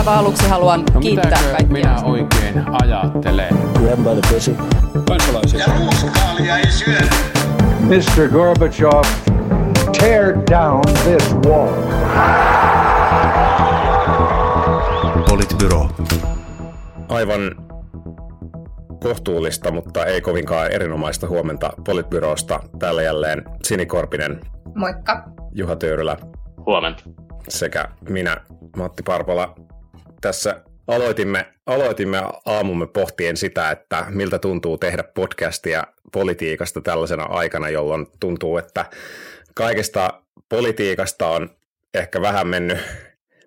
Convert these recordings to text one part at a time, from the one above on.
aivan aluksi haluan No kiittää kaikkia. minä oikein ajattelen? Grab by the pussy. kansalaisia. Ja ruuskaalia ei syödä. Mr. Gorbachev, tear down this wall. Politbyro. aivan kohtuullista, mutta ei kovinkaan erinomaista huomenta Politbyrosta. Täällä jälleen Sini Korpinen, Moikka. Juha Töyrylä Huomenta. sekä minä, Matti Parpola. Tässä aloitimme, aloitimme aamumme pohtien sitä, että miltä tuntuu tehdä podcastia politiikasta tällaisena aikana, jolloin tuntuu, että kaikesta politiikasta on ehkä vähän mennyt,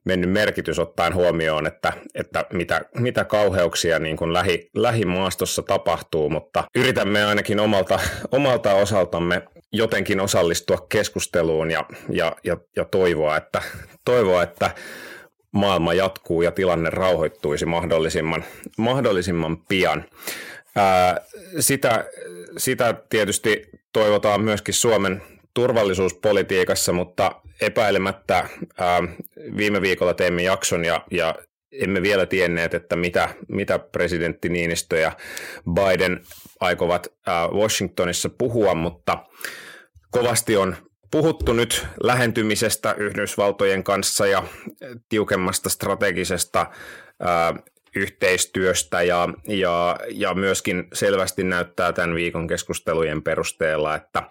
mennyt merkitys ottaen huomioon, että, että mitä, mitä kauheuksia niin kuin lähi, lähimaastossa tapahtuu, mutta yritämme ainakin omalta, omalta osaltamme jotenkin osallistua keskusteluun ja, ja, ja, ja toivoa, että, toivoa, että maailma jatkuu ja tilanne rauhoittuisi mahdollisimman, mahdollisimman pian. Ää, sitä, sitä tietysti toivotaan myöskin Suomen turvallisuuspolitiikassa, mutta epäilemättä ää, viime viikolla teimme jakson ja, ja emme vielä tienneet, että mitä, mitä presidentti Niinistö ja Biden aikovat ää, Washingtonissa puhua, mutta kovasti on puhuttu nyt lähentymisestä Yhdysvaltojen kanssa ja tiukemmasta strategisesta ää, yhteistyöstä ja, ja, ja myöskin selvästi näyttää tämän viikon keskustelujen perusteella, että,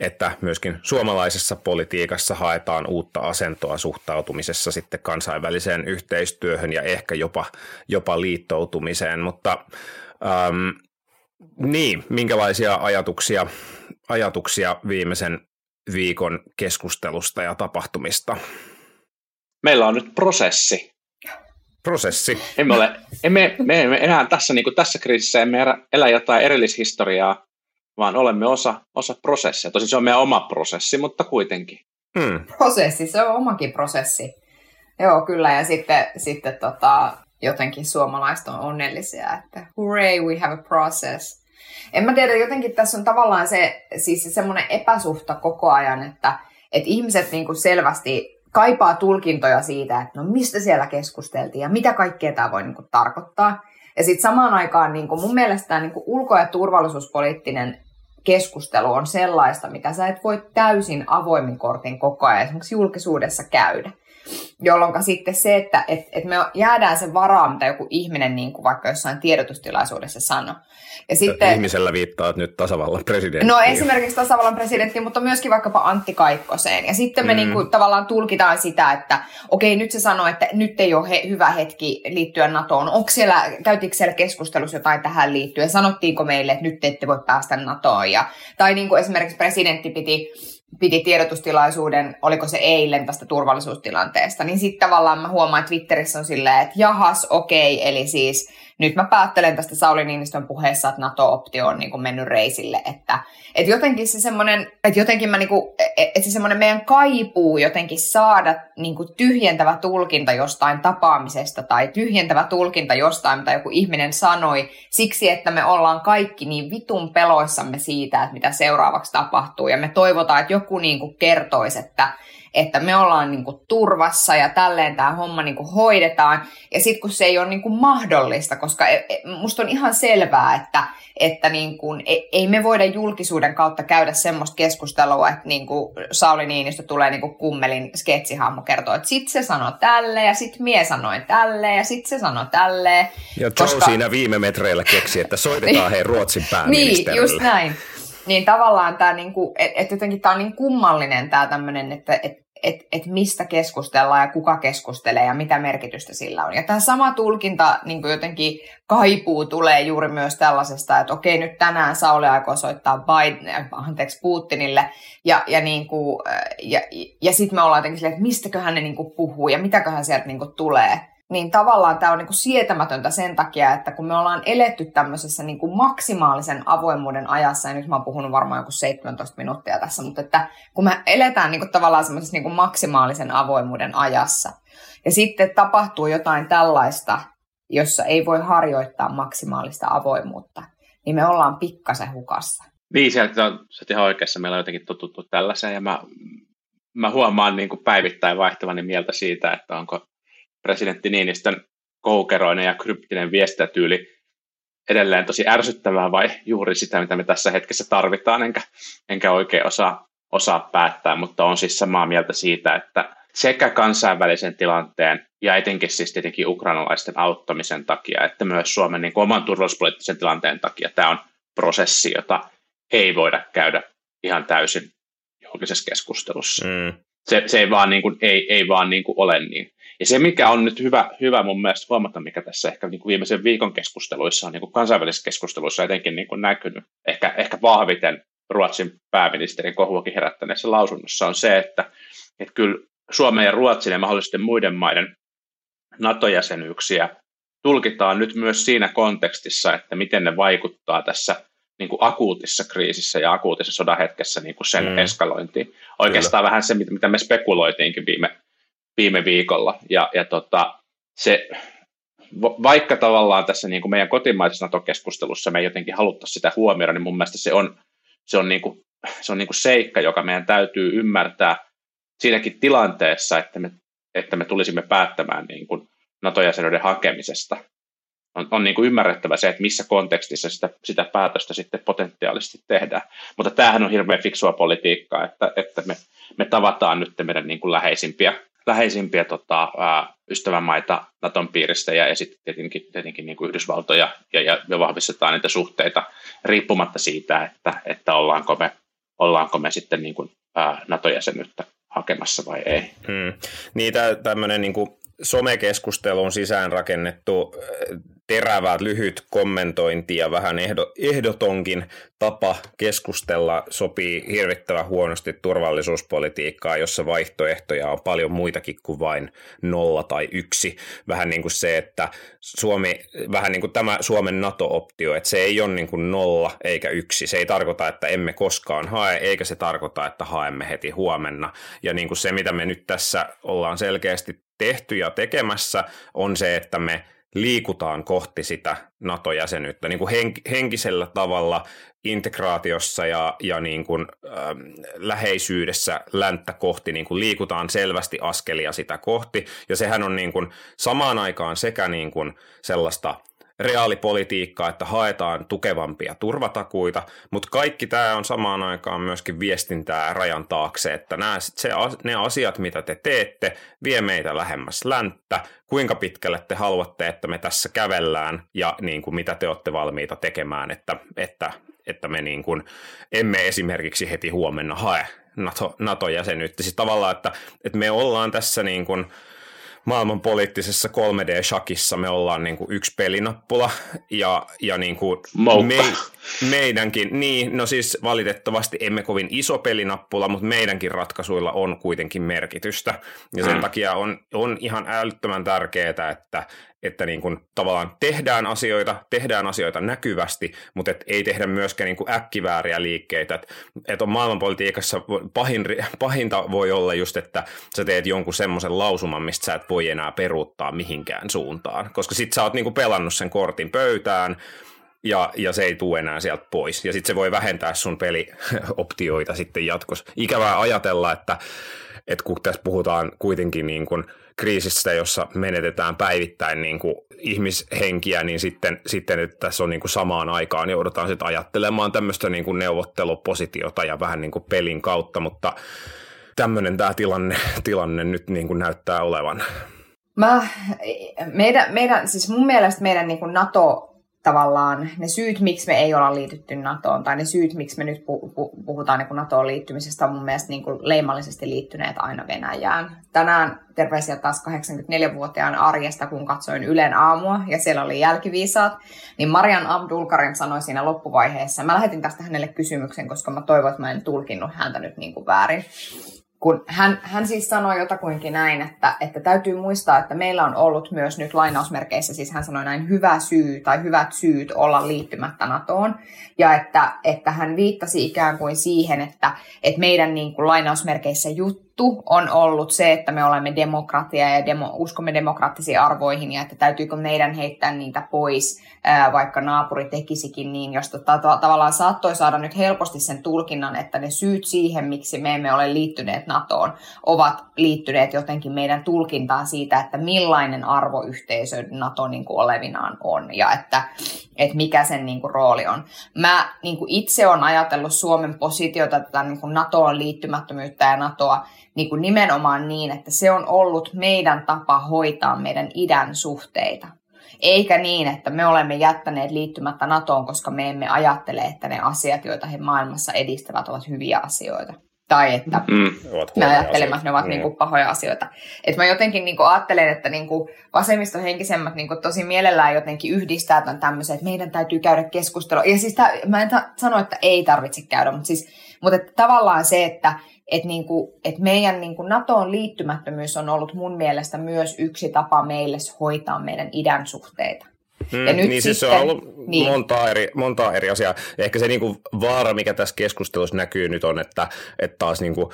että myöskin suomalaisessa politiikassa haetaan uutta asentoa suhtautumisessa sitten kansainväliseen yhteistyöhön ja ehkä jopa, jopa liittoutumiseen, mutta äm, niin, minkälaisia ajatuksia, ajatuksia viimeisen viikon keskustelusta ja tapahtumista? Meillä on nyt prosessi. Prosessi. Emme ole, emme, me emme enää tässä, niin kuin tässä kriisissä emme elä jotain erillishistoriaa, vaan olemme osa, osa prosessia. Tosin se on meidän oma prosessi, mutta kuitenkin. Hmm. Prosessi, se on omakin prosessi. Joo, kyllä. Ja sitten, sitten tota, jotenkin suomalaiset on onnellisia, että hooray, we have a process. En mä tiedä, jotenkin tässä on tavallaan se, siis se semmoinen epäsuhta koko ajan, että, että ihmiset niin kuin selvästi kaipaa tulkintoja siitä, että no mistä siellä keskusteltiin ja mitä kaikkea tämä voi niin kuin tarkoittaa. Ja sitten samaan aikaan niin kuin mun mielestä niin kuin ulko- ja turvallisuuspoliittinen keskustelu on sellaista, mitä sä et voi täysin avoimin kortin koko ajan esimerkiksi julkisuudessa käydä. Jolloin sitten se, että et, et me jäädään sen varaan, mitä joku ihminen niin kuin vaikka jossain tiedotustilaisuudessa sanoo. Ja sitten, Ihmisellä viittaat nyt tasavallan presidenttiin. No esimerkiksi tasavallan presidentti, mutta myöskin vaikkapa Antti Kaikkoseen. Ja sitten me mm. niin kuin, tavallaan tulkitaan sitä, että okei, nyt se sanoo, että nyt ei ole he, hyvä hetki liittyä NATOon. Onko siellä, käytiinkö siellä keskustelussa jotain tähän liittyen? Sanottiinko meille, että nyt te ette voi päästä NATOon? Ja, tai niin kuin esimerkiksi presidentti piti piti tiedotustilaisuuden, oliko se eilen tästä turvallisuustilanteesta, niin sitten tavallaan mä huomaan, että Twitterissä on silleen, että jahas, okei, okay, eli siis nyt mä päättelen tästä Sauli Niinistön puheessa, että NATO-optio on niin kuin mennyt reisille, että, että jotenkin se semmoinen, että jotenkin mä niin kuin, että se semmoinen meidän kaipuu jotenkin saada niin kuin tyhjentävä tulkinta jostain tapaamisesta tai tyhjentävä tulkinta jostain, mitä joku ihminen sanoi, siksi että me ollaan kaikki niin vitun peloissamme siitä, että mitä seuraavaksi tapahtuu. Ja me toivotaan, että joku niin kuin kertoisi, että että me ollaan niin kuin turvassa ja tälleen tämä homma niin kuin hoidetaan. Ja sitten kun se ei ole niin kuin mahdollista, koska musta on ihan selvää, että, että niin kuin, ei me voida julkisuuden kautta käydä semmoista keskustelua, että niin kuin Sauli Niinistö tulee niin kuin kummelin sketsihahmo kertoo, että sit se sanoi tälleen ja sit mie sanoin tälleen ja sit se sanoi tälleen. Ja Joe koska... siinä viime metreillä keksi, että soitetaan hei Ruotsin pääministerille. Niin, just näin. Niin tavallaan tämä, niinku, että et jotenkin tämä on niin kummallinen tämä tämmöinen, että et, et, et mistä keskustellaan ja kuka keskustelee ja mitä merkitystä sillä on. Ja tämä sama tulkinta niin jotenkin kaipuu tulee juuri myös tällaisesta, että okei nyt tänään Sauli aikoo soittaa Biden, anteeksi, Putinille ja, ja, niin kuin, ja, ja sitten me ollaan jotenkin silleen, että mistäköhän ne niin kuin puhuu ja mitäköhän sieltä niin kuin tulee niin tavallaan tämä on niin kuin sietämätöntä sen takia, että kun me ollaan eletty tämmöisessä niin kuin maksimaalisen avoimuuden ajassa, ja nyt mä oon puhunut varmaan joku 17 minuuttia tässä, mutta että kun me eletään niin kuin tavallaan semmoisessa niin kuin maksimaalisen avoimuuden ajassa, ja sitten tapahtuu jotain tällaista, jossa ei voi harjoittaa maksimaalista avoimuutta, niin me ollaan pikkasen hukassa. Niin, sieltä on, sä ihan oikeassa, meillä on jotenkin totuttu tällaiseen, ja mä, mä huomaan niin kuin päivittäin vaihtavani mieltä siitä, että onko presidentti Niinistön koukeroinen ja kryptinen viestintätyyli edelleen tosi ärsyttävää vai juuri sitä, mitä me tässä hetkessä tarvitaan, enkä, enkä oikein osaa, osaa päättää, mutta on siis samaa mieltä siitä, että sekä kansainvälisen tilanteen ja etenkin siis tietenkin ukrainalaisten auttamisen takia, että myös Suomen niin kuin oman turvallisuuspoliittisen tilanteen takia tämä on prosessi, jota ei voida käydä ihan täysin julkisessa keskustelussa. Mm. Se, se ei vaan, niin kuin, ei, ei vaan niin kuin ole niin. Ja se, mikä on nyt hyvä, hyvä mun mielestä huomata, mikä tässä ehkä niin kuin viimeisen viikon keskusteluissa on niin kuin kansainvälisissä keskusteluissa etenkin niin kuin näkynyt, ehkä, ehkä vahviten Ruotsin pääministerin kohuakin herättäneessä lausunnossa, on se, että, että kyllä Suomen ja Ruotsin ja mahdollisesti muiden maiden NATO-jäsenyyksiä tulkitaan nyt myös siinä kontekstissa, että miten ne vaikuttaa tässä niin kuin akuutissa kriisissä ja akuutissa sodan hetkessä niin kuin sen mm. eskalointiin. Oikeastaan Kyllä. vähän se, mitä me spekuloitiinkin viime, viime viikolla. Ja, ja tota, se, vaikka tavallaan tässä niin kuin meidän kotimaisessa NATO-keskustelussa me ei jotenkin haluttaisi sitä huomioida, niin mun mielestä se on, se on, niin kuin, se on niin kuin seikka, joka meidän täytyy ymmärtää siinäkin tilanteessa, että me, että me tulisimme päättämään niin kuin NATO-jäsenyyden hakemisesta. On, on niin kuin ymmärrettävä se, että missä kontekstissa sitä, sitä päätöstä sitten potentiaalisesti tehdään. Mutta tämähän on hirveän fiksua politiikkaa, että, että me, me tavataan nyt meidän niin kuin läheisimpiä, läheisimpiä tota, ää, ystävämaita Naton piiristä ja, ja sitten tietenkin, tietenkin niin kuin Yhdysvaltoja ja, ja, ja vahvistetaan niitä suhteita riippumatta siitä, että, että ollaanko, me, ollaanko me sitten niin kuin, ää, NATO-jäsenyyttä hakemassa vai ei. Hmm. Niin tämmöinen niin kuin somekeskusteluun sisään rakennettu terävä, lyhyt kommentointi ja vähän ehdotonkin tapa keskustella sopii hirvittävän huonosti turvallisuuspolitiikkaa, jossa vaihtoehtoja on paljon muitakin kuin vain nolla tai yksi. Vähän niin kuin se, että Suomi, vähän niin kuin tämä Suomen NATO-optio, että se ei ole niin kuin nolla eikä yksi. Se ei tarkoita, että emme koskaan hae, eikä se tarkoita, että haemme heti huomenna. Ja niin kuin se, mitä me nyt tässä ollaan selkeästi tehty ja tekemässä, on se, että me liikutaan kohti sitä NATO-jäsenyyttä niin kuin henk- henkisellä tavalla integraatiossa ja, ja niin kuin, äh, läheisyydessä länttä kohti niin kuin liikutaan selvästi askelia sitä kohti. Ja sehän on niin kuin samaan aikaan sekä niin kuin sellaista reaalipolitiikkaa, että haetaan tukevampia turvatakuita, mutta kaikki tämä on samaan aikaan myöskin viestintää rajan taakse, että nämä, se, ne asiat, mitä te teette, vie meitä lähemmäs länttä, kuinka pitkälle te haluatte, että me tässä kävellään ja niin kuin mitä te olette valmiita tekemään, että, että, että me niin kuin, emme esimerkiksi heti huomenna hae NATO, NATO-jäsenyyttä. Siis tavallaan, että, että me ollaan tässä niin kuin, maailman poliittisessa 3D-shakissa me ollaan niin kuin yksi pelinappula ja, ja niin kuin me, meidänkin, niin no siis valitettavasti emme kovin iso pelinappula, mutta meidänkin ratkaisuilla on kuitenkin merkitystä ja sen mm. takia on, on ihan älyttömän tärkeää, että, että niin kuin tavallaan tehdään asioita, tehdään asioita näkyvästi, mutta et ei tehdä myöskään niin kuin äkkivääriä liikkeitä. Et, et on maailmanpolitiikassa pahin, pahinta voi olla just, että sä teet jonkun semmoisen lausuman, mistä sä et voi enää peruuttaa mihinkään suuntaan, koska sit sä oot niin kuin pelannut sen kortin pöytään, ja, ja se ei tule enää sieltä pois. Ja sitten se voi vähentää sun pelioptioita sitten jatkossa. Ikävää ajatella, että, että kun tässä puhutaan kuitenkin niin kuin – kriisistä, jossa menetetään päivittäin niin kuin ihmishenkiä, niin sitten, sitten että tässä on niin kuin samaan aikaan joudutaan sitten ajattelemaan tämmöistä niin kuin neuvottelupositiota ja vähän niin kuin pelin kautta, mutta tämmöinen tämä tilanne, tilanne nyt niin kuin näyttää olevan. Mä, meidän, meidän, siis mun mielestä meidän niin kuin NATO tavallaan ne syyt, miksi me ei olla liitytty NATOon, tai ne syyt, miksi me nyt puhutaan niin NATOon liittymisestä, on mun mielestä niin kuin leimallisesti liittyneet aina Venäjään. Tänään terveisiä taas 84-vuotiaan arjesta, kun katsoin Ylen aamua, ja siellä oli jälkiviisaat, niin Marian Abdulkarim sanoi siinä loppuvaiheessa, mä lähetin tästä hänelle kysymyksen, koska mä toivon, että mä en tulkinnut häntä nyt niin kuin väärin kun hän, hän siis sanoi jotakuinkin näin, että, että täytyy muistaa, että meillä on ollut myös nyt lainausmerkeissä, siis hän sanoi näin, hyvä syy tai hyvät syyt olla liittymättä NATOon. Ja että, että hän viittasi ikään kuin siihen, että, että meidän niin kuin lainausmerkeissä jut, juttu on ollut se, että me olemme demokratia ja demo, uskomme demokraattisiin arvoihin ja että täytyykö meidän heittää niitä pois, vaikka naapuri tekisikin niin, jos tota, ta- tavallaan saattoi saada nyt helposti sen tulkinnan, että ne syyt siihen, miksi me emme ole liittyneet NATOon, ovat liittyneet jotenkin meidän tulkintaan siitä, että millainen arvoyhteisö NATO niin kuin olevinaan on ja että, että mikä sen niin kuin, rooli on. Mä niin kuin itse olen ajatellut Suomen positiota tätä niin kuin NATOon liittymättömyyttä ja NATOa niin kuin nimenomaan niin, että se on ollut meidän tapa hoitaa meidän idän suhteita. Eikä niin, että me olemme jättäneet liittymättä NATOon, koska me emme ajattele, että ne asiat, joita he maailmassa edistävät, ovat hyviä asioita. Tai että Mm. me ajattelemme, että ne ovat mm. niin kuin pahoja asioita. Et mä jotenkin niin kuin ajattelen, että niin kuin vasemmistohenkisemmät niin kuin tosi mielellään jotenkin yhdistää tämän tämmöisen, että meidän täytyy käydä keskustelua. Ja siis tää, mä en ta- sano, että ei tarvitse käydä, mutta, siis, mutta että tavallaan se, että et niin kuin, et meidän niin kuin NATOon liittymättömyys on ollut mun mielestä myös yksi tapa meille hoitaa meidän idän suhteita. Mm, Ja nyt niin siis se sitten- on ollut niin. monta, eri, monta eri asiaa. Ja ehkä se niinku vaara, mikä tässä keskustelussa näkyy nyt on, että, että taas niinku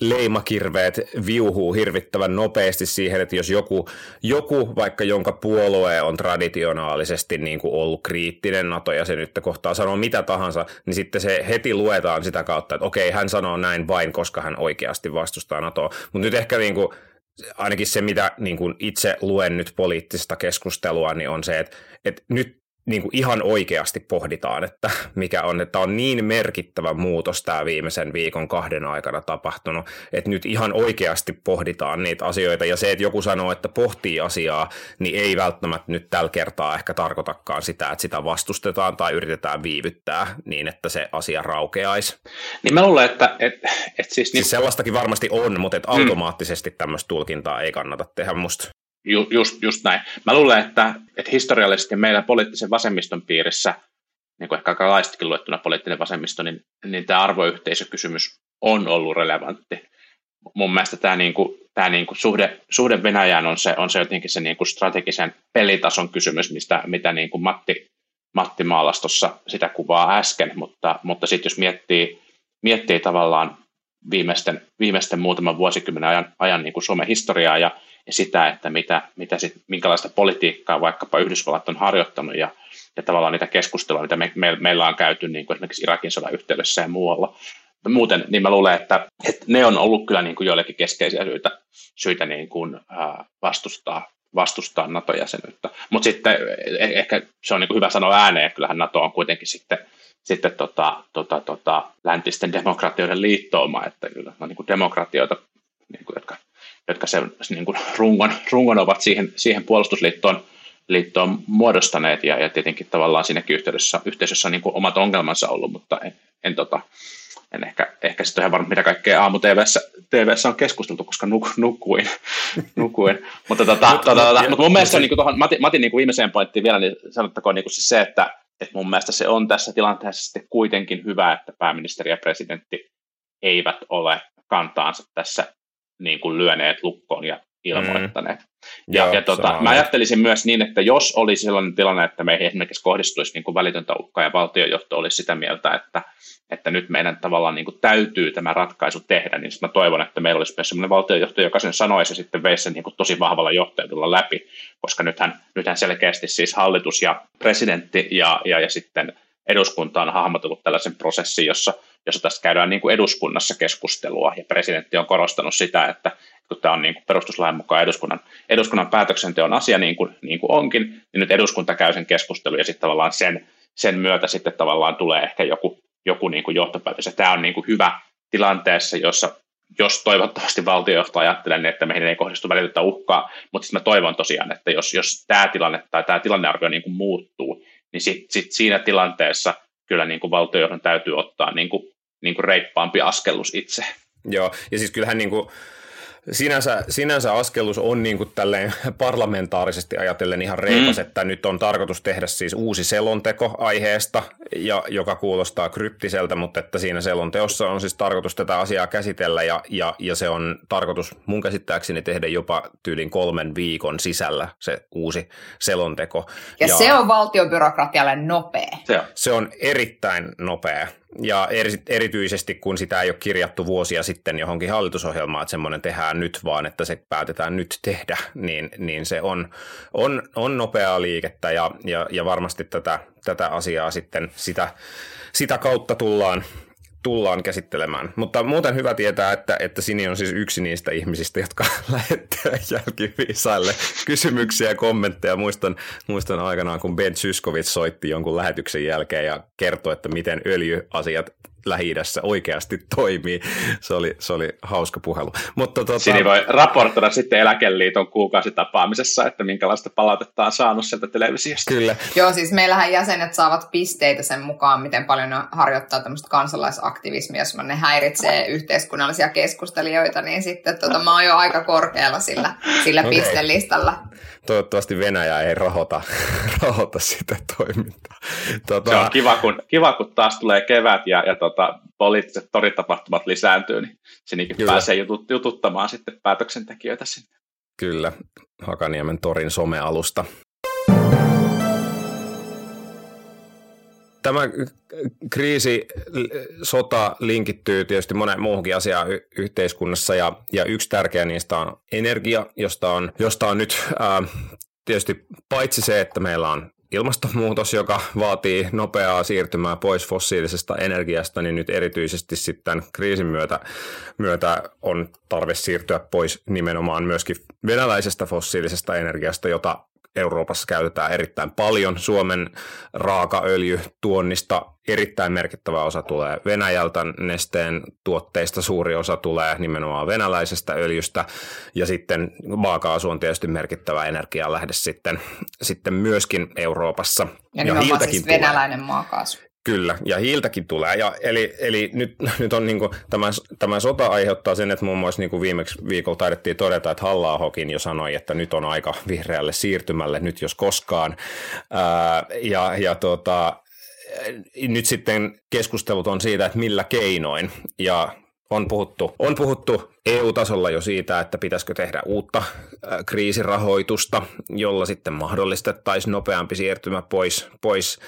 leimakirveet viuhuu hirvittävän nopeasti siihen, että jos joku, joku vaikka jonka puolue on traditionaalisesti niinku ollut kriittinen NATO-jäsenyyttä kohtaan, sanoo mitä tahansa, niin sitten se heti luetaan sitä kautta, että okei, hän sanoo näin vain, koska hän oikeasti vastustaa NATOa. Mutta nyt ehkä niinku, ainakin se, mitä niin kuin itse luen nyt poliittista keskustelua, niin on se, että, että nyt niin kuin ihan oikeasti pohditaan, että mikä on, että on niin merkittävä muutos tämä viimeisen viikon kahden aikana tapahtunut, että nyt ihan oikeasti pohditaan niitä asioita, ja se, että joku sanoo, että pohtii asiaa, niin ei välttämättä nyt tällä kertaa ehkä tarkoitakaan sitä, että sitä vastustetaan tai yritetään viivyttää niin, että se asia raukeaisi. Niin mä luulen, että et, et siis, niin, Siis sellaistakin varmasti on, mutta et automaattisesti tämmöistä tulkintaa ei kannata tehdä musta. Ju, just, just näin. Mä luulen, että, että historiallisesti meillä poliittisen vasemmiston piirissä, niin kuin ehkä laistakin luettuna poliittinen vasemmisto, niin, niin tämä arvoyhteisökysymys on ollut relevantti. Mun mielestä tämä, niin kuin, tämä niin kuin suhde, suhde Venäjään on se, on se jotenkin se niin kuin strategisen pelitason kysymys, mistä, mitä niin kuin Matti, Matti maalasi tuossa sitä kuvaa äsken, mutta, mutta sitten jos miettii, miettii tavallaan viimeisten, viimeisten muutaman vuosikymmenen ajan, ajan niin kuin Suomen historiaa ja, ja sitä, että mitä, mitä sit, minkälaista politiikkaa vaikkapa Yhdysvallat on harjoittanut ja, ja tavallaan niitä keskusteluja, mitä me, me, meillä on käyty niin kuin esimerkiksi Irakin sodan yhteydessä ja muualla. Muuten niin mä luulen, että, että ne on ollut kyllä niin kuin joillekin keskeisiä syitä, syitä niin kuin, ää, vastustaa, vastustaa NATO-jäsenyyttä. Mutta sitten eh- ehkä se on niin hyvä sanoa ääneen, kyllähän NATO on kuitenkin sitten sitten tota, tota, tota, läntisten demokratioiden liittouma, että kyllä on niin kuin demokratioita, niin kuin, jotka, jotka se, niin kuin rungon, rungon ovat siihen, siihen puolustusliittoon liittoon muodostaneet, ja, ja tietenkin tavallaan siinäkin yhteydessä, yhteisössä on niin kuin omat ongelmansa ollut, mutta en, en, tota, en ehkä, ehkä sitten ihan varma, mitä kaikkea aamu TVssä, TVssä on keskusteltu, koska nuk, nukuin. nukuin. mutta, tota, Mut- tota, tota, ja- mutta mun mielestä on niin kuin tuohon Matin, Matin niin kuin viimeiseen pointtiin vielä, niin sanottakoon niin kuin siis se, että, että mun mielestä se on tässä tilanteessa sitten kuitenkin hyvä, että pääministeri ja presidentti eivät ole kantaansa tässä niin kuin lyöneet lukkoon ja ilmoittaneet. Mm. Ja, Joo, ja tota, samaa mä ajattelisin myös niin, että jos olisi sellainen tilanne, että meihin esimerkiksi kohdistuisi niin kuin välitöntä uhkaa ja valtiojohto olisi sitä mieltä, että, että nyt meidän tavallaan niin kuin täytyy tämä ratkaisu tehdä, niin mä toivon, että meillä olisi myös sellainen valtiojohto, joka sen sanoisi ja sitten veisi sen niin kuin tosi vahvalla johtajuudella läpi, koska nythän, nythän selkeästi siis hallitus ja presidentti ja, ja, ja sitten eduskunta on hahmotellut tällaisen prosessin, jossa, jossa tästä käydään niin kuin eduskunnassa keskustelua, ja presidentti on korostanut sitä, että kun tämä on niin kuin perustuslain mukaan eduskunnan, eduskunnan päätöksenteon asia niin kuin, niin kuin onkin, niin nyt eduskunta käy sen keskustelun, ja sitten tavallaan sen, sen myötä sitten tavallaan tulee ehkä joku, joku niin kuin johtopäätös, ja tämä on niin kuin hyvä tilanteessa, jossa jos toivottavasti valtiojohto ajattelee, niin että meihin ei kohdistu välitöntä uhkaa, mutta sitten mä toivon tosiaan, että jos, jos tämä tilanne tai tämä tilannearvio niin kuin muuttuu, niin sit, sit siinä tilanteessa kyllä niin kuin valtiojohdon täytyy ottaa niin kuin, niin kuin reippaampi askellus itse. Joo, ja siis kyllähän niin kuin, sinänsä, sinänsä askelus on niin kuin tälleen parlamentaarisesti ajatellen ihan reipas, mm. että nyt on tarkoitus tehdä siis uusi selonteko aiheesta, ja, joka kuulostaa kryptiseltä, mutta että siinä selonteossa on siis tarkoitus tätä asiaa käsitellä, ja, ja, ja se on tarkoitus mun käsittääkseni tehdä jopa tyylin kolmen viikon sisällä se uusi selonteko. Ja, ja se on valtiobyrokratialle nopea. Se on. se on erittäin nopea, ja eri, erityisesti kun sitä ei ole kirjattu vuosia sitten johonkin hallitusohjelmaan, että semmoinen tehdään nyt, vaan että se päätetään nyt tehdä, niin, niin se on, on, on nopeaa liikettä ja, ja, ja varmasti tätä, tätä asiaa sitten sitä, sitä kautta tullaan, tullaan käsittelemään. Mutta muuten hyvä tietää, että, että Sini on siis yksi niistä ihmisistä, jotka lähettää jälkiviisaille kysymyksiä ja kommentteja. Muistan, muistan aikanaan, kun Ben Syskovits soitti jonkun lähetyksen jälkeen ja kertoi, että miten öljyasiat lähi oikeasti toimii. Se oli, se oli hauska puhelu. Mutta, tota... Sini voi raportoida sitten Eläkeliiton kuukausitapaamisessa, että minkälaista palautetta on saanut sieltä televisiosta. Kyllä. Joo, siis meillähän jäsenet saavat pisteitä sen mukaan, miten paljon ne harjoittaa tämmöistä kansalaisaktivismia, jos ne häiritsee yhteiskunnallisia keskustelijoita, niin sitten tota, mä oon jo aika korkealla sillä, sillä okay. pistelistalla toivottavasti Venäjä ei rahoita, rahoita sitä toimintaa. Tota... Se on kiva kun, kiva, kun taas tulee kevät ja, ja tota, poliittiset toritapahtumat lisääntyy, niin sinnekin Kyllä. pääsee jutut, jututtamaan sitten päätöksentekijöitä sinne. Kyllä, Hakaniemen torin somealusta. Tämä kriisi, sota linkittyy tietysti monen muuhunkin asiaan yhteiskunnassa ja, ja yksi tärkeä niistä on energia, josta on, josta on nyt ää, tietysti paitsi se, että meillä on ilmastonmuutos, joka vaatii nopeaa siirtymää pois fossiilisesta energiasta, niin nyt erityisesti sitten kriisin myötä, myötä on tarve siirtyä pois nimenomaan myöskin venäläisestä fossiilisesta energiasta, jota Euroopassa käytetään erittäin paljon. Suomen raakaöljytuonnista erittäin merkittävä osa tulee Venäjältä, nesteen tuotteista suuri osa tulee nimenomaan venäläisestä öljystä ja sitten maakaasu on tietysti merkittävä energialähde sitten, sitten myöskin Euroopassa. Ja, ja hiiltäkin siis venäläinen maakaasu. Kyllä, ja hiiltäkin tulee. Ja eli, eli nyt, nyt on niin kuin, tämä, tämä sota aiheuttaa sen, että muun muassa niin kuin viimeksi viikolla taidettiin todeta, että halla jo sanoi, että nyt on aika vihreälle siirtymälle, nyt jos koskaan. Ää, ja ja tota, nyt sitten keskustelut on siitä, että millä keinoin. Ja on puhuttu, on puhuttu EU-tasolla jo siitä, että pitäisikö tehdä uutta kriisirahoitusta, jolla sitten mahdollistettaisiin nopeampi siirtymä pois, pois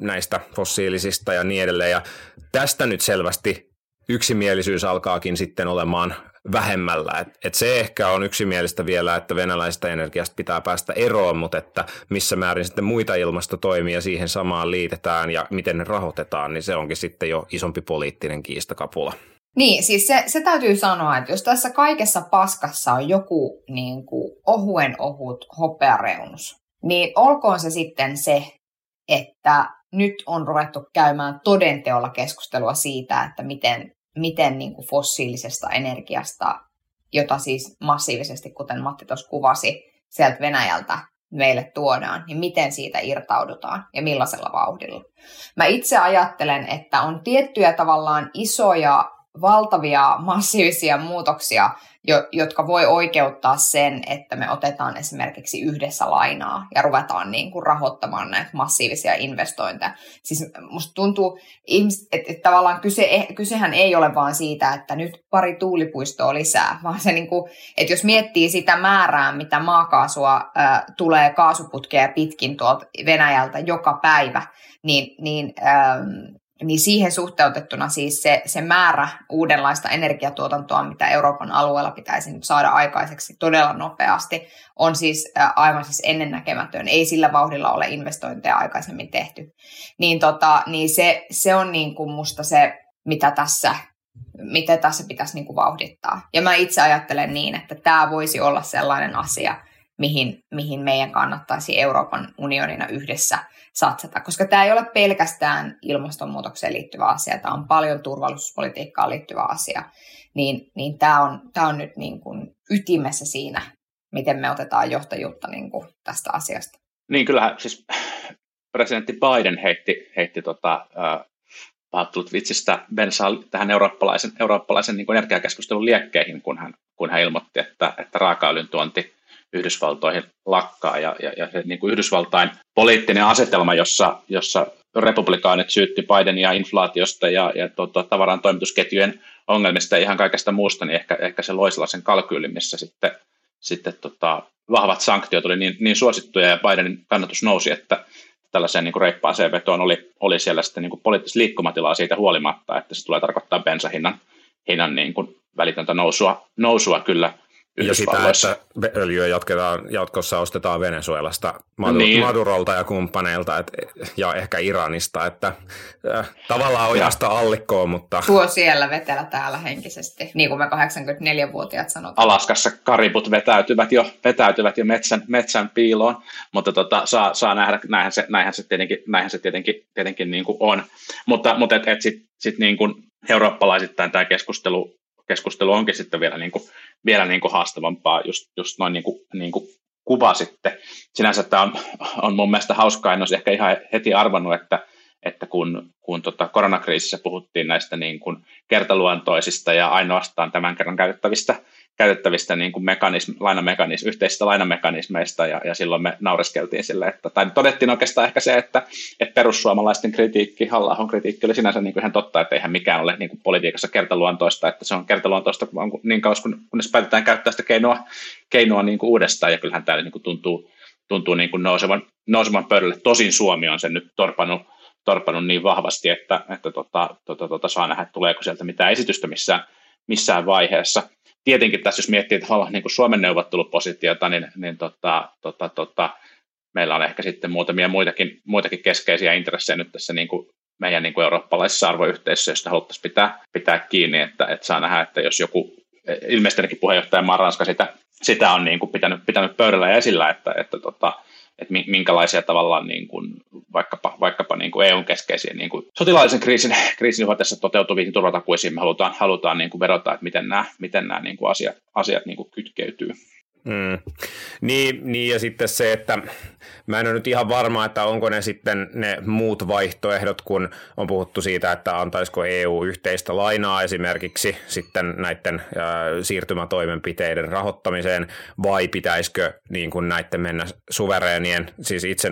näistä fossiilisista ja niin edelleen. Ja tästä nyt selvästi yksimielisyys alkaakin sitten olemaan vähemmällä. Et, et se ehkä on yksimielistä vielä, että venäläistä energiasta pitää päästä eroon, mutta että missä määrin sitten muita ilmastotoimia siihen samaan liitetään ja miten ne rahoitetaan, niin se onkin sitten jo isompi poliittinen kiistakapula. Niin, siis se, se täytyy sanoa, että jos tässä kaikessa paskassa on joku niin kuin ohuen ohut hopeareunus, niin olkoon se sitten se, että nyt on ruvettu käymään todenteolla keskustelua siitä, että miten, miten niin kuin fossiilisesta energiasta, jota siis massiivisesti, kuten Matti tuossa kuvasi, sieltä Venäjältä meille tuodaan, niin miten siitä irtaudutaan ja millaisella vauhdilla. Mä itse ajattelen, että on tiettyjä tavallaan isoja valtavia massiivisia muutoksia, jo, jotka voi oikeuttaa sen, että me otetaan esimerkiksi yhdessä lainaa ja ruvetaan niin kuin rahoittamaan näitä massiivisia investointeja. Siis musta tuntuu, että, että tavallaan kyse, kysehän ei ole vaan siitä, että nyt pari tuulipuistoa lisää, vaan se, niin kuin, että jos miettii sitä määrää, mitä maakaasua tulee kaasuputkeja pitkin tuolta Venäjältä joka päivä, niin, niin niin siihen suhteutettuna siis se, se määrä uudenlaista energiatuotantoa, mitä Euroopan alueella pitäisi nyt saada aikaiseksi todella nopeasti, on siis aivan siis ennennäkemätön. Ei sillä vauhdilla ole investointeja aikaisemmin tehty. Niin, tota, niin se, se on niin kuin musta se, mitä tässä, mitä tässä pitäisi niin kuin vauhdittaa. Ja mä itse ajattelen niin, että tämä voisi olla sellainen asia, mihin, mihin meidän kannattaisi Euroopan unionina yhdessä satsata, koska tämä ei ole pelkästään ilmastonmuutokseen liittyvä asia, tämä on paljon turvallisuuspolitiikkaan liittyvä asia, niin, niin tämä, on, tämä on nyt niin kuin ytimessä siinä, miten me otetaan johtajuutta niin kuin tästä asiasta. Niin kyllähän siis presidentti Biden heitti, heitti tota, äh, pahattelut vitsistä bensaa tähän eurooppalaisen, eurooppalaisen niin energiakeskustelun liekkeihin, kun hän, kun hän ilmoitti, että, että raakaöljyn tuonti Yhdysvaltoihin lakkaa. Ja, ja, ja se niin kuin Yhdysvaltain poliittinen asetelma, jossa, jossa republikaanit syytti Bidenia inflaatiosta ja, ja tuota, tavaran toimitusketjujen ongelmista ja ihan kaikesta muusta, niin ehkä, ehkä se loi sellaisen kalkyylin, missä sitten, sitten tota, vahvat sanktiot oli niin, niin suosittuja ja Bidenin kannatus nousi, että tällaiseen niin kuin reippaaseen vetoon oli, oli siellä sitten niin kuin poliittista liikkumatilaa siitä huolimatta, että se tulee tarkoittaa bensahinnan hinnan niin kuin välitöntä nousua, nousua kyllä ja sitä, että öljyä jatketaan, jatkossa ostetaan Venezuelasta, Madurolta niin. Madurolta ja kumppaneilta et, ja ehkä Iranista, että äh, tavallaan ojasta allikkoon, mutta... Tuo siellä vetelä täällä henkisesti, niin kuin me 84-vuotiaat sanotaan. Alaskassa karibut vetäytyvät jo, vetäytyvät jo metsän, metsän piiloon, mutta tota, saa, saa nähdä, näinhän se, näinhän se tietenkin, näinhän se tietenkin, tietenkin niin kuin on. Mutta, mutta et, et sitten sit niin kuin eurooppalaisittain tämä keskustelu keskustelu onkin sitten vielä, niin kuin, vielä niin kuin haastavampaa, just, just noin niin kuin, niin kuin kuvasitte. Sinänsä tämä on, on mun mielestä hauskaa, en olisi ehkä ihan heti arvannut, että, että kun, kun tota koronakriisissä puhuttiin näistä niin kuin kertaluontoisista ja ainoastaan tämän kerran käytettävistä käytettävistä niin kuin mekanism, lainamekanism, yhteisistä lainamekanismeista, ja, ja silloin me naureskeltiin sille, että, tai todettiin oikeastaan ehkä se, että, että perussuomalaisten kritiikki, halla kritiikki oli sinänsä niin kuin ihan totta, että eihän mikään ole niin kuin politiikassa kertaluontoista, että se on kertaluontoista niin kauan, kunnes päätetään käyttää sitä keinoa, keinoa niin kuin uudestaan, ja kyllähän täällä niin kuin tuntuu, tuntuu niin kuin nousevan, nousevan pöydälle. Tosin Suomi on sen nyt torpannut, torpannut niin vahvasti, että, että tota, tota, tota, saa nähdä, tuleeko sieltä mitään esitystä missään, missään vaiheessa tietenkin tässä, jos miettii tavallaan niin kuin Suomen neuvottelupositiota, niin, niin tota, tota, tota, meillä on ehkä sitten muutamia muitakin, muitakin keskeisiä intressejä nyt tässä niin kuin meidän niin kuin eurooppalaisessa arvoyhteisössä, josta haluttaisiin pitää, pitää kiinni, että, että saa nähdä, että jos joku, ilmeisesti puheenjohtaja maa Ranska sitä, sitä on niin kuin pitänyt, pitänyt pöydällä esillä, että, että tota, että minkälaisia tavallaan niin kuin, vaikkapa, vaikkapa niin kuin EUn keskeisiä niin kuin sotilaallisen kriisin, kriisin tässä toteutuviin turvatakuisiin me halutaan, halutaan niin kuin verota, että miten nämä, miten nämä niin kuin asiat, asiat niin kuin kytkeytyy. Mm. Niin, niin, ja sitten se, että mä en ole nyt ihan varma, että onko ne sitten ne muut vaihtoehdot, kun on puhuttu siitä, että antaisiko EU yhteistä lainaa esimerkiksi sitten näiden äh, siirtymätoimenpiteiden rahoittamiseen, vai pitäisikö niin kuin näiden mennä suvereenien, siis itse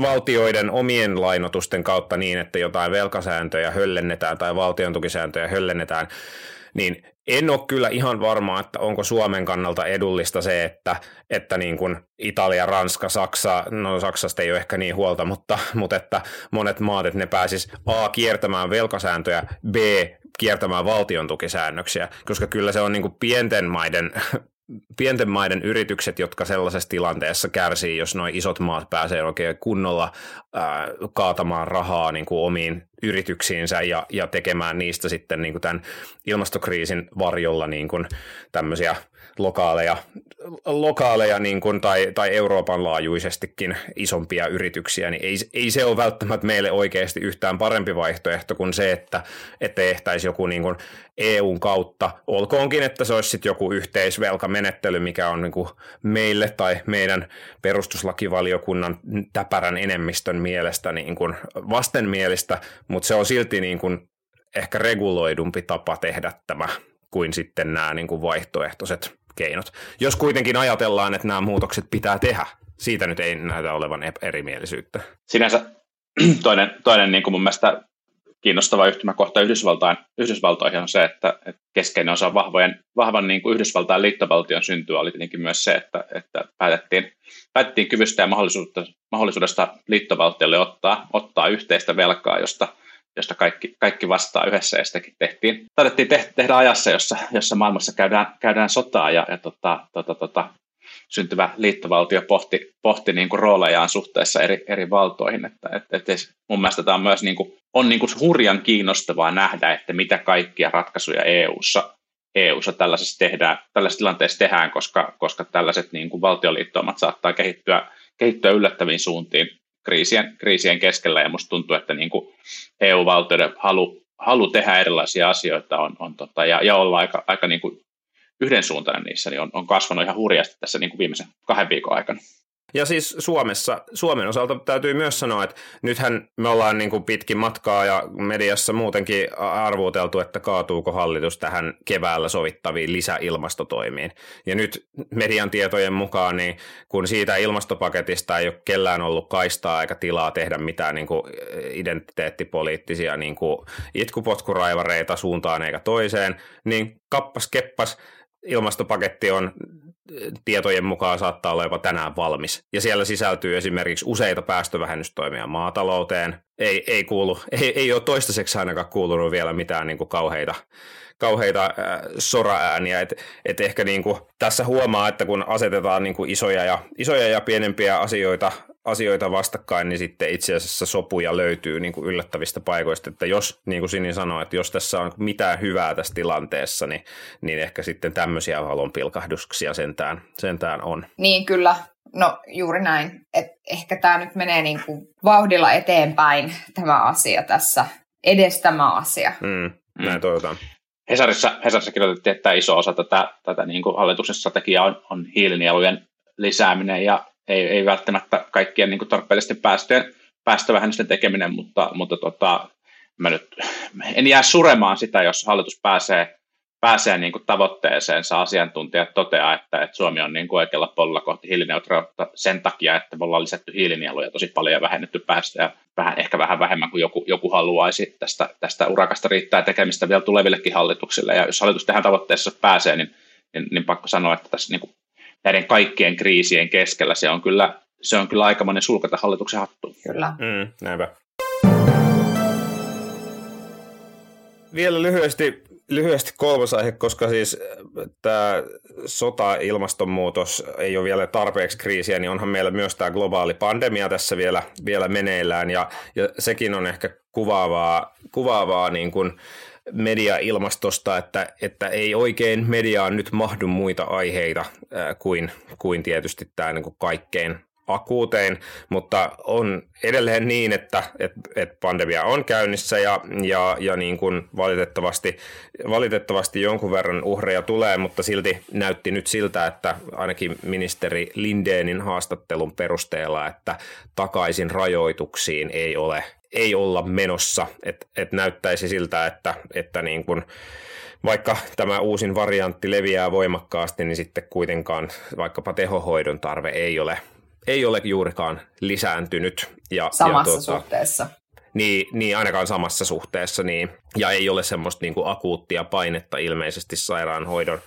valtioiden omien lainotusten kautta niin, että jotain velkasääntöjä höllennetään tai valtion tukisääntöjä höllennetään, niin en ole kyllä ihan varma, että onko Suomen kannalta edullista se, että, että niin kuin Italia, Ranska, Saksa, no Saksasta ei ole ehkä niin huolta, mutta, mutta että monet maat, että ne pääsis A kiertämään velkasääntöjä, B kiertämään valtion tukisäännöksiä, koska kyllä se on niin kuin pienten maiden pienten maiden yritykset, jotka sellaisessa tilanteessa kärsii, jos noin isot maat pääsee oikein kunnolla ää, kaatamaan rahaa niin kuin omiin yrityksiinsä ja, ja tekemään niistä sitten niin kuin tämän ilmastokriisin varjolla niin kuin tämmöisiä lokaaleja, lokaaleja niin kuin, tai, tai Euroopan laajuisestikin isompia yrityksiä, niin ei, ei se ole välttämättä meille oikeasti yhtään parempi vaihtoehto kuin se, että, että tehtäisiin joku niin kuin EUn kautta, olkoonkin, että se olisi sitten joku yhteisvelkamenettely, mikä on niin kuin meille tai meidän perustuslakivaliokunnan täpärän enemmistön mielestä niin kuin vastenmielistä, mutta se on silti niin kuin ehkä reguloidumpi tapa tehdä tämä kuin sitten nämä niin kuin vaihtoehtoiset keinot. Jos kuitenkin ajatellaan, että nämä muutokset pitää tehdä, siitä nyt ei näytä olevan erimielisyyttä. Sinänsä toinen, toinen niin kuin mun mielestä kiinnostava yhtymäkohta Yhdysvaltain, Yhdysvaltoihin on se, että, että keskeinen osa vahvojen, vahvan niin kuin Yhdysvaltain liittovaltion syntyä oli tietenkin myös se, että, että päätettiin, päätettiin kyvystä ja mahdollisuudesta, mahdollisuudesta liittovaltiolle ottaa, ottaa yhteistä velkaa, josta josta kaikki, kaikki vastaa yhdessä ja sitäkin tehtiin. Taidettiin te- tehdä ajassa, jossa, jossa maailmassa käydään, käydään sotaa ja, ja tota, tota, tota, syntyvä liittovaltio pohti, pohti niin kuin roolejaan suhteessa eri, eri valtoihin. Että, et, et mun mielestä tämä on myös niin kuin, on niin kuin hurjan kiinnostavaa nähdä, että mitä kaikkia ratkaisuja EU-ssa, EU-ssa tällaisessa, tehdään, tällaisessa tilanteessa tehdään, koska, koska tällaiset niin kuin valtioliittoumat saattaa kehittyä, kehittyä yllättäviin suuntiin kriisien, kriisien keskellä, ja musta tuntuu, että niin kuin EU-valtioiden halu, halu tehdä erilaisia asioita on, on tota, ja, ja olla aika, aika niin kuin yhdensuuntainen niissä, niin on, on kasvanut ihan hurjasti tässä niin kuin viimeisen kahden viikon aikana. Ja siis Suomessa, Suomen osalta täytyy myös sanoa, että nythän me ollaan niin kuin pitkin matkaa ja mediassa muutenkin arvuuteltu, että kaatuuko hallitus tähän keväällä sovittaviin lisäilmastotoimiin. Ja nyt median tietojen mukaan, niin kun siitä ilmastopaketista ei ole kellään ollut kaistaa eikä tilaa tehdä mitään niin kuin identiteettipoliittisia niin kuin itkupotkuraivareita suuntaan eikä toiseen, niin kappas keppas ilmastopaketti on tietojen mukaan saattaa olla jopa tänään valmis. Ja siellä sisältyy esimerkiksi useita päästövähennystoimia maatalouteen. Ei, ei, kuulu, ei, ei ole toistaiseksi ainakaan kuulunut vielä mitään niin kuin kauheita, kauheita äh, soraääniä. Et, et ehkä niin kuin, tässä huomaa, että kun asetetaan niin kuin isoja, ja, isoja ja pienempiä asioita asioita vastakkain, niin sitten itse asiassa sopuja löytyy niin kuin yllättävistä paikoista, että jos, niin kuin Sini sanoi, että jos tässä on mitään hyvää tässä tilanteessa, niin, niin ehkä sitten tämmöisiä valonpilkahduksia sentään, sentään on. Niin kyllä, no juuri näin, että ehkä tämä nyt menee niin kuin vauhdilla eteenpäin tämä asia tässä, edes tämä asia. Mm, näin mm. toivotaan. Hesarissa, Hesarissa kirjoitettiin, että iso osa tätä, tätä niin kuin hallituksen strategiaa on, on hiilinielujen lisääminen ja ei, ei välttämättä kaikkien niin tarpeellisten päästöjen, päästövähennysten tekeminen, mutta, mutta tota, mä nyt en jää suremaan sitä, jos hallitus pääsee, pääsee niin kuin tavoitteeseensa. Asiantuntijat toteaa, että, että Suomi on niin kuin oikealla polulla kohti hiilineutraalisuutta sen takia, että me ollaan lisätty hiilinieluja tosi paljon ja vähennetty päästöjä vähän, ehkä vähän vähemmän kuin joku, joku haluaisi. Tästä, tästä urakasta riittää tekemistä vielä tulevillekin hallituksille, ja jos hallitus tähän tavoitteessa pääsee, niin, niin, niin pakko sanoa, että tässä niin kuin näiden kaikkien kriisien keskellä. Se on kyllä, se on kyllä aikamoinen sulkata hallituksen hattu. Kyllä. Mm, näinpä. Vielä lyhyesti, lyhyesti kolmas aihe, koska siis äh, tämä sota, ilmastonmuutos ei ole vielä tarpeeksi kriisiä, niin onhan meillä myös tämä globaali pandemia tässä vielä, vielä meneillään, ja, ja sekin on ehkä kuvaavaa, kuvaavaa niin kuin, mediailmastosta, että, että ei oikein mediaan nyt mahdu muita aiheita ää, kuin, kuin tietysti tämä niin kuin kaikkein akuutein, mutta on edelleen niin, että, että, että pandemia on käynnissä ja, ja, ja niin kuin valitettavasti, valitettavasti jonkun verran uhreja tulee, mutta silti näytti nyt siltä, että ainakin ministeri Lindeenin haastattelun perusteella, että takaisin rajoituksiin ei ole ei olla menossa, että et näyttäisi siltä, että, että niin kun, vaikka tämä uusin variantti leviää voimakkaasti, niin sitten kuitenkaan vaikkapa tehohoidon tarve ei ole, ei ole juurikaan lisääntynyt. Ja, Samassa ja tuota, suhteessa. Niin, niin, ainakaan samassa suhteessa. Niin. Ja ei ole semmoista niin kuin akuuttia painetta ilmeisesti sairaanhoidon,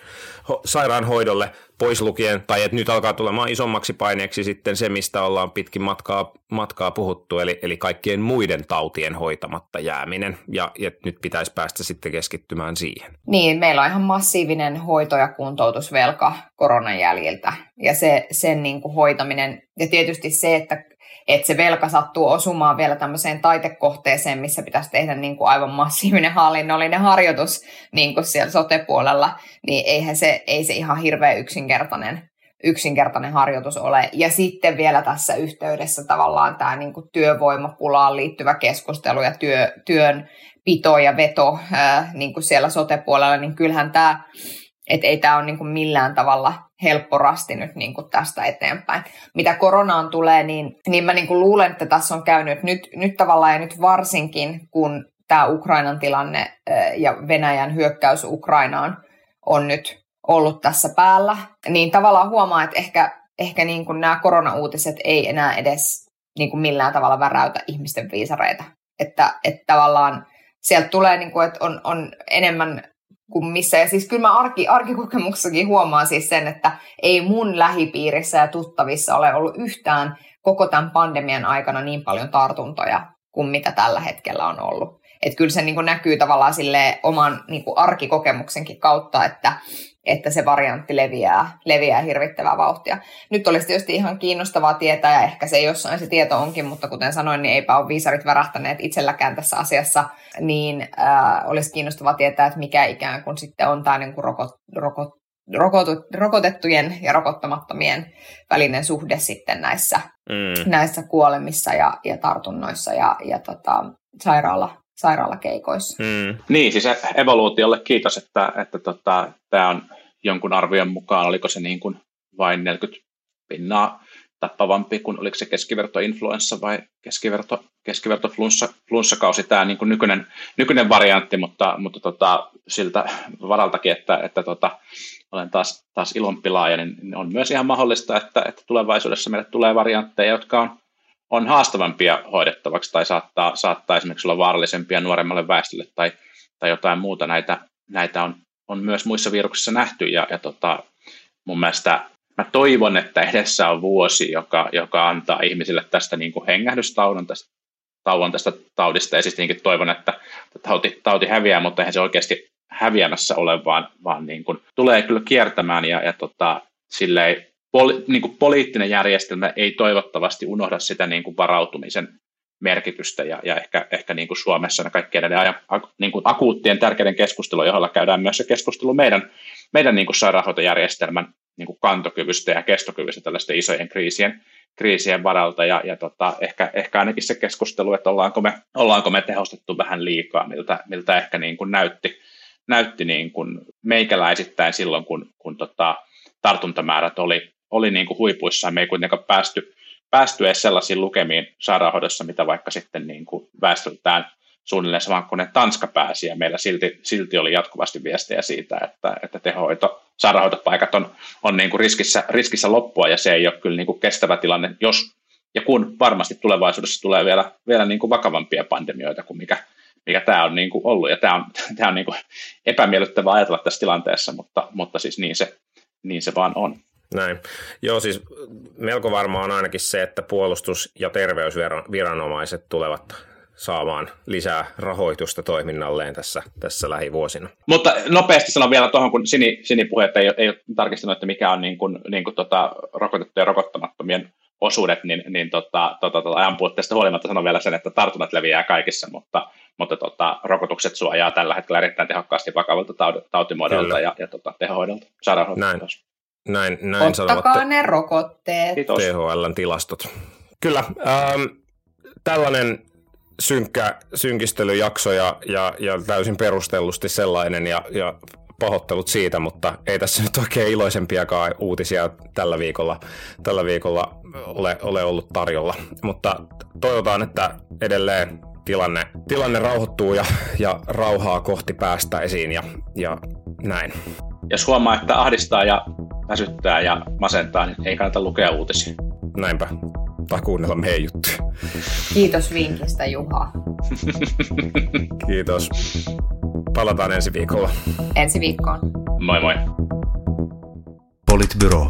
ho, sairaanhoidolle pois lukien, tai että nyt alkaa tulemaan isommaksi paineeksi sitten se, mistä ollaan pitkin matkaa, matkaa puhuttu, eli, eli kaikkien muiden tautien hoitamatta jääminen, ja, ja nyt pitäisi päästä sitten keskittymään siihen. Niin, meillä on ihan massiivinen hoito- ja kuntoutusvelka koronan jäljiltä, ja se, sen niin kuin hoitaminen, ja tietysti se, että että se velka sattuu osumaan vielä tämmöiseen taitekohteeseen, missä pitäisi tehdä niin kuin aivan massiivinen hallinnollinen harjoitus niin kuin siellä sote-puolella, niin eihän se, ei se ihan hirveän yksinkertainen, yksinkertainen harjoitus ole. Ja sitten vielä tässä yhteydessä tavallaan tämä niin kuin työvoimapulaan liittyvä keskustelu ja työ, työn pito ja veto ää, niin kuin siellä sote-puolella, niin kyllähän tämä että ei tämä ole niin kuin millään tavalla helppo rasti nyt niin kuin tästä eteenpäin. Mitä koronaan tulee, niin, niin mä niin kuin luulen, että tässä on käynyt nyt, nyt tavallaan ja nyt varsinkin, kun tämä Ukrainan tilanne ja Venäjän hyökkäys Ukrainaan on nyt ollut tässä päällä, niin tavallaan huomaa, että ehkä, ehkä niin kuin nämä koronauutiset ei enää edes niin kuin millään tavalla väräytä ihmisten viisareita. Että, että tavallaan sieltä tulee, niin kuin, että on, on enemmän kuin missä. Ja siis kyllä mä arki, arkikokemuksessakin huomaan siis sen, että ei mun lähipiirissä ja tuttavissa ole ollut yhtään koko tämän pandemian aikana niin paljon tartuntoja kuin mitä tällä hetkellä on ollut. Että kyllä se niin kuin näkyy tavallaan sille oman niin kuin arkikokemuksenkin kautta, että että se variantti leviää, leviää hirvittävää vauhtia. Nyt olisi tietysti ihan kiinnostavaa tietää, ja ehkä se jossain se tieto onkin, mutta kuten sanoin, niin eipä ole viisarit värähtäneet itselläkään tässä asiassa, niin äh, olisi kiinnostavaa tietää, että mikä ikään kuin sitten on tämä niin kuin rokot, rokot, rokotut, rokotettujen ja rokottamattomien välinen suhde sitten näissä, mm. näissä kuolemissa ja, ja tartunnoissa ja, ja tota, sairaala, sairaalakeikoissa. Mm. Niin, siis evoluutiolle kiitos, että, että tota, tämä on jonkun arvion mukaan, oliko se niin kuin vain 40 pinnaa tappavampi kuin oliko se keskivertoinfluenssa vai keskiverto, keskiverto flunssa, flunssakausi, tämä niin kuin nykyinen, nykyinen variantti, mutta, mutta tota, siltä varaltakin, että, että tota, olen taas, taas ilonpilaaja, niin on myös ihan mahdollista, että, että tulevaisuudessa meille tulee variantteja, jotka on on haastavampia hoidettavaksi tai saattaa, saattaa esimerkiksi olla vaarallisempia nuoremmalle väestölle tai, tai jotain muuta. Näitä, näitä on, on myös muissa viruksissa nähty. Ja, ja tota, mun mielestä mä toivon, että edessä on vuosi, joka, joka antaa ihmisille tästä niin kuin hengähdystauon tästä, tauon tästä taudista, ja siis toivon, että tauti, tauti häviää, mutta eihän se oikeasti häviämässä ole, vaan, vaan niin kuin, tulee kyllä kiertämään, ja, ja tota, silleen, poli, niin kuin poliittinen järjestelmä ei toivottavasti unohda sitä niin kuin varautumisen merkitystä ja, ja ehkä, ehkä niin kuin Suomessa ne kaikkien näiden ajan, niin kuin akuuttien tärkeiden keskustelujen, joilla käydään myös se keskustelu meidän, meidän niin kuin sairaanhoitojärjestelmän niin kuin kantokyvystä ja kestokyvystä tällaisten isojen kriisien, kriisien varalta ja, ja tota, ehkä, ehkä ainakin se keskustelu, että ollaanko me, ollaanko me tehostettu vähän liikaa, miltä, miltä ehkä niin kuin näytti, näytti niin kuin meikäläisittäin silloin, kun, kun tota, tartuntamäärät oli, oli niin kuin huipuissaan. Me ei kuitenkaan päästy, päästy edes sellaisiin lukemiin sairaanhoidossa, mitä vaikka sitten niin kuin väestöltään suunnilleen sama kuin ne Tanska pääsi, ja meillä silti, silti oli jatkuvasti viestejä siitä, että, että tehohoito, sairaanhoitopaikat on, on niin kuin riskissä, riskissä loppua, ja se ei ole kyllä niin kuin kestävä tilanne, jos ja kun varmasti tulevaisuudessa tulee vielä, vielä niin kuin vakavampia pandemioita kuin mikä, mikä tämä on niin kuin ollut, ja tämä on, tämä on niin kuin epämiellyttävää ajatella tässä tilanteessa, mutta, mutta siis niin se, niin se vaan on. Näin. Joo, siis melko varmaan on ainakin se, että puolustus- ja terveysviranomaiset tulevat saamaan lisää rahoitusta toiminnalleen tässä, tässä lähivuosina. Mutta nopeasti sanon vielä tuohon, kun Sini, Sini puhe, että ei, ei ole tarkistanut, että mikä on niin kuin, niin kuin tota, rokotettujen ja rokottamattomien osuudet, niin, niin tota, tota, tota, ajan puutteesta huolimatta sanon vielä sen, että tartunnat leviää kaikissa, mutta, mutta tota, rokotukset suojaa tällä hetkellä erittäin tehokkaasti vakavalta tautimuodolta ja, ja tota, tehohoidolta, Näin. Näin, näin Ottakaa sanovat, ne rokotteet. THLn tilastot. Kyllä, ähm, tällainen synkkä synkistelyjakso ja, ja, ja täysin perustellusti sellainen ja, ja pahoittelut siitä, mutta ei tässä nyt oikein iloisempiakaan uutisia tällä viikolla, tällä viikolla ole, ole ollut tarjolla. Mutta toivotaan, että edelleen tilanne, tilanne rauhoittuu ja, ja rauhaa kohti päästä esiin ja, ja näin. Jos huomaa, että ahdistaa ja väsyttää ja masentaa, niin ei kannata lukea uutisia. Näinpä. Tai kuunnella meidän juttuja. Kiitos vinkistä, Juha. Kiitos. Palataan ensi viikolla. Ensi viikkoon. Moi moi. Politbyro.